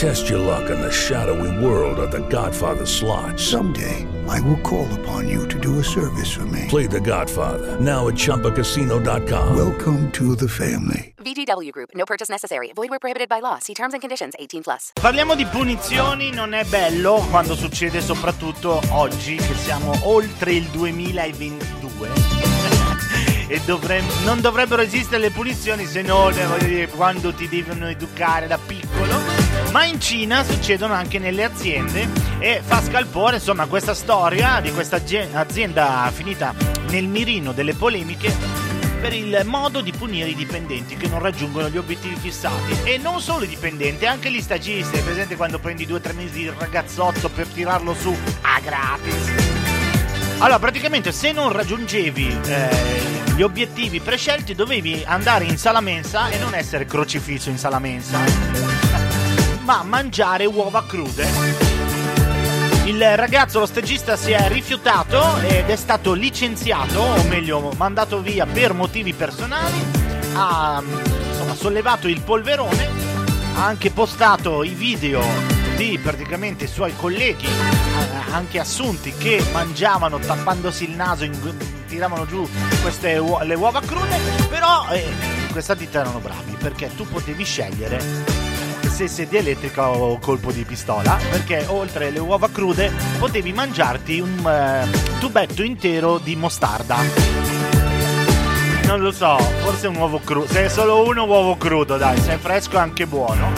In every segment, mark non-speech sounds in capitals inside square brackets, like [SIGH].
Test your luck in the shadowy world of The Godfather slot. Someday, I will call upon you to do a service for me. Play The Godfather now at ChumbaCasino.com. Welcome to the family. VGW Group. No purchase necessary. Void where prohibited by law. See terms and conditions. 18 plus. Parliamo di punizioni, non è bello quando succede soprattutto oggi che siamo oltre il 2022. [LAUGHS] e dovre- non dovrebbero esistere le punizioni se non eh, voglio dire, quando ti devono educare da piccolo. Ma in Cina succedono anche nelle aziende e fa scalpore insomma questa storia di questa azie- azienda finita nel mirino delle polemiche per il modo di punire i dipendenti che non raggiungono gli obiettivi fissati. E non solo i dipendenti, anche gli stagisti. È presente quando prendi due o tre mesi di ragazzotto per tirarlo su a gratis? Allora, praticamente se non raggiungevi eh, gli obiettivi prescelti dovevi andare in sala mensa e non essere crocifisso in sala mensa, ma mangiare uova crude. Il ragazzo, lo stagista, si è rifiutato ed è stato licenziato, o meglio, mandato via per motivi personali. Ha insomma, sollevato il polverone, ha anche postato i video di praticamente i suoi colleghi, eh, anche assunti, che mangiavano tappandosi il naso, in- tiravano giù queste uo- le uova crude. Però eh, questa ditta erano bravi perché tu potevi scegliere se sedia elettrica o colpo di pistola, perché oltre alle uova crude potevi mangiarti un eh, tubetto intero di mostarda. Non lo so, forse un uovo crudo. Se è solo uno uovo crudo, dai, se è fresco è anche buono.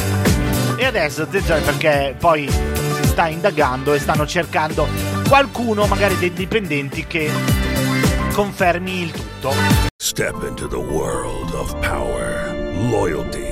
E adesso attenzione perché poi si sta indagando e stanno cercando qualcuno, magari dei dipendenti, che confermi il tutto. Step into the world of power, loyalty,